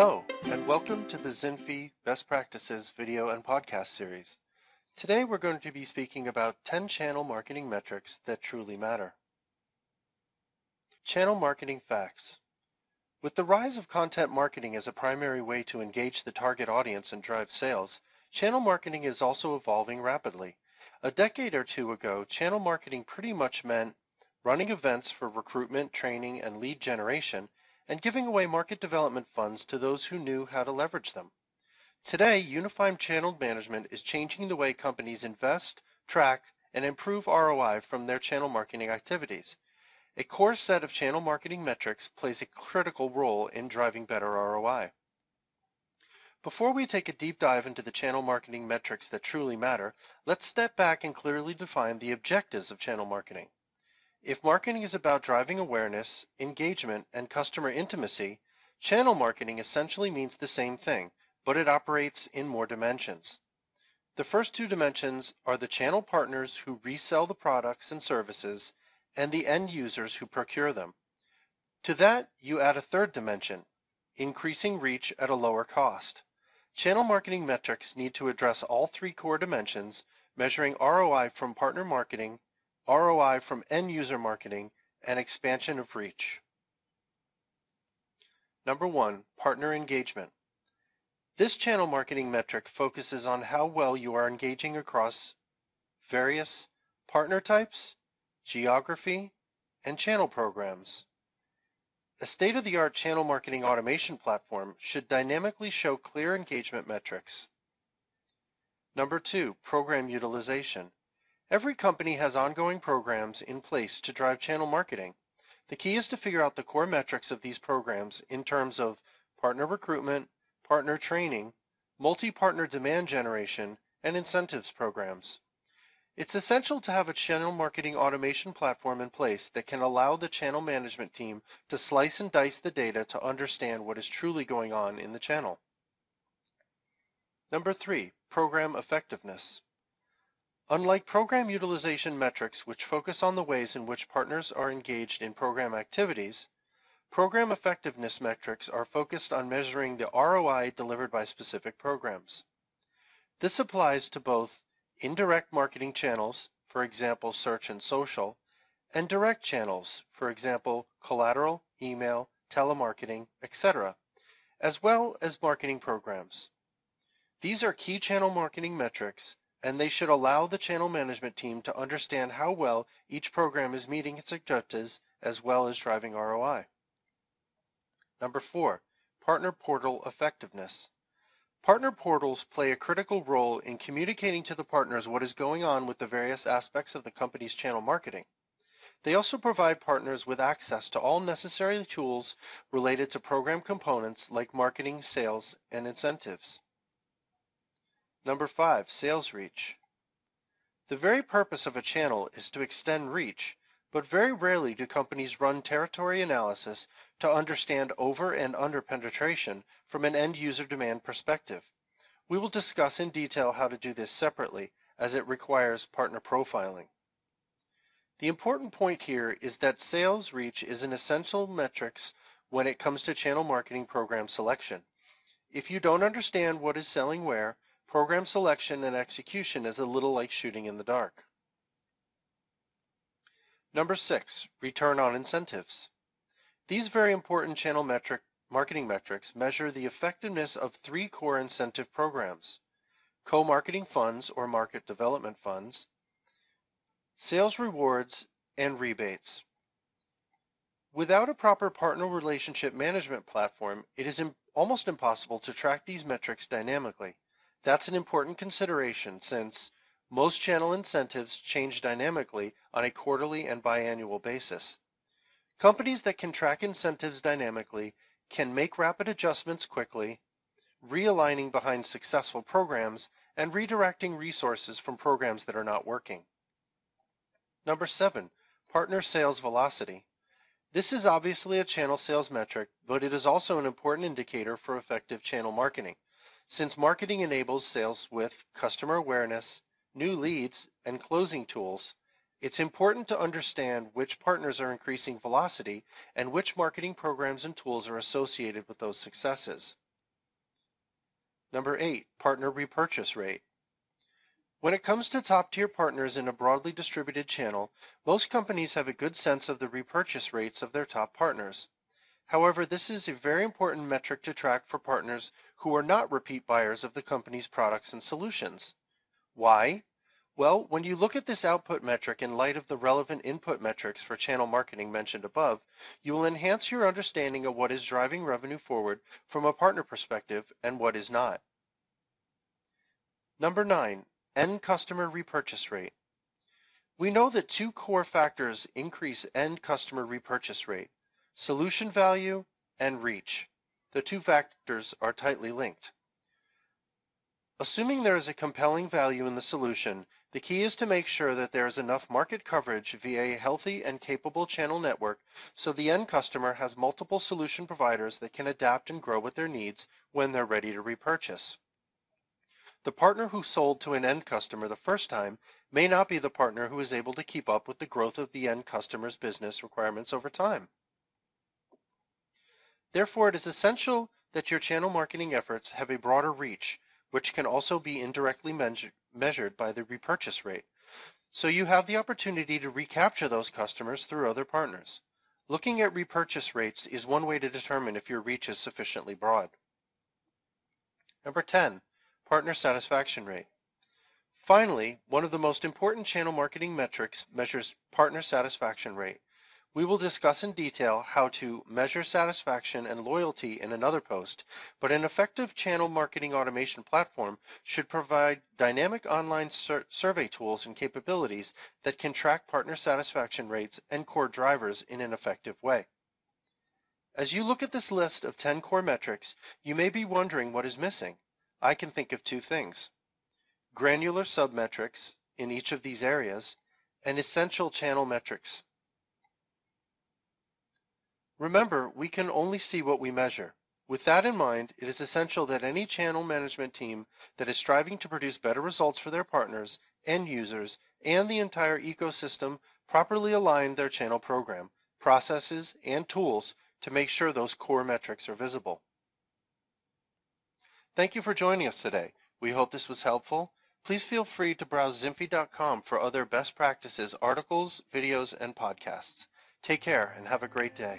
Hello, and welcome to the Zinfi Best Practices video and podcast series. Today we're going to be speaking about 10 channel marketing metrics that truly matter. Channel marketing facts. With the rise of content marketing as a primary way to engage the target audience and drive sales, channel marketing is also evolving rapidly. A decade or two ago, channel marketing pretty much meant running events for recruitment, training, and lead generation, and giving away market development funds to those who knew how to leverage them. Today, unified channel management is changing the way companies invest, track, and improve ROI from their channel marketing activities. A core set of channel marketing metrics plays a critical role in driving better ROI. Before we take a deep dive into the channel marketing metrics that truly matter, let's step back and clearly define the objectives of channel marketing. If marketing is about driving awareness, engagement, and customer intimacy, channel marketing essentially means the same thing, but it operates in more dimensions. The first two dimensions are the channel partners who resell the products and services and the end users who procure them. To that, you add a third dimension, increasing reach at a lower cost. Channel marketing metrics need to address all three core dimensions, measuring ROI from partner marketing, ROI from end user marketing, and expansion of reach. Number one, partner engagement. This channel marketing metric focuses on how well you are engaging across various partner types, geography, and channel programs. A state-of-the-art channel marketing automation platform should dynamically show clear engagement metrics. Number two, program utilization. Every company has ongoing programs in place to drive channel marketing. The key is to figure out the core metrics of these programs in terms of partner recruitment, partner training, multi-partner demand generation, and incentives programs. It's essential to have a channel marketing automation platform in place that can allow the channel management team to slice and dice the data to understand what is truly going on in the channel. Number three, program effectiveness. Unlike program utilization metrics, which focus on the ways in which partners are engaged in program activities, program effectiveness metrics are focused on measuring the ROI delivered by specific programs. This applies to both indirect marketing channels, for example, search and social, and direct channels, for example, collateral, email, telemarketing, etc., as well as marketing programs. These are key channel marketing metrics and they should allow the channel management team to understand how well each program is meeting its objectives as well as driving ROI. Number four, partner portal effectiveness. Partner portals play a critical role in communicating to the partners what is going on with the various aspects of the company's channel marketing. They also provide partners with access to all necessary tools related to program components like marketing, sales, and incentives. Number five, sales reach. The very purpose of a channel is to extend reach, but very rarely do companies run territory analysis to understand over and under penetration from an end user demand perspective. We will discuss in detail how to do this separately as it requires partner profiling. The important point here is that sales reach is an essential metrics when it comes to channel marketing program selection. If you don't understand what is selling where, Program selection and execution is a little like shooting in the dark. Number six, return on incentives. These very important channel metric marketing metrics measure the effectiveness of three core incentive programs, co-marketing funds or market development funds, sales rewards, and rebates. Without a proper partner relationship management platform, it is almost impossible to track these metrics dynamically. That's an important consideration since most channel incentives change dynamically on a quarterly and biannual basis. Companies that can track incentives dynamically can make rapid adjustments quickly, realigning behind successful programs and redirecting resources from programs that are not working. Number seven, partner sales velocity. This is obviously a channel sales metric, but it is also an important indicator for effective channel marketing. Since marketing enables sales with customer awareness, new leads, and closing tools, it's important to understand which partners are increasing velocity and which marketing programs and tools are associated with those successes. Number eight, partner repurchase rate. When it comes to top tier partners in a broadly distributed channel, most companies have a good sense of the repurchase rates of their top partners. However, this is a very important metric to track for partners who are not repeat buyers of the company's products and solutions. Why? Well, when you look at this output metric in light of the relevant input metrics for channel marketing mentioned above, you will enhance your understanding of what is driving revenue forward from a partner perspective and what is not. Number nine, End customer repurchase rate. We know that two core factors increase end customer repurchase rate, solution value and reach. The two factors are tightly linked. Assuming there is a compelling value in the solution, the key is to make sure that there is enough market coverage via a healthy and capable channel network so the end customer has multiple solution providers that can adapt and grow with their needs when they're ready to repurchase. The partner who sold to an end customer the first time may not be the partner who is able to keep up with the growth of the end customer's business requirements over time. Therefore, it is essential that your channel marketing efforts have a broader reach, which can also be indirectly measured by the repurchase rate. So you have the opportunity to recapture those customers through other partners. Looking at repurchase rates is one way to determine if your reach is sufficiently broad. Number 10, Partner satisfaction rate. Finally, one of the most important channel marketing metrics measures partner satisfaction rate. We will discuss in detail how to measure satisfaction and loyalty in another post, but an effective channel marketing automation platform should provide dynamic online sur survey tools and capabilities that can track partner satisfaction rates and core drivers in an effective way. As you look at this list of 10 core metrics, you may be wondering what is missing. I can think of two things. Granular submetrics in each of these areas and essential channel metrics. Remember, we can only see what we measure. With that in mind, it is essential that any channel management team that is striving to produce better results for their partners, end users, and the entire ecosystem properly align their channel program, processes, and tools to make sure those core metrics are visible. Thank you for joining us today. We hope this was helpful. Please feel free to browse Zinfi.com for other best practices articles, videos, and podcasts. Take care and have a great day.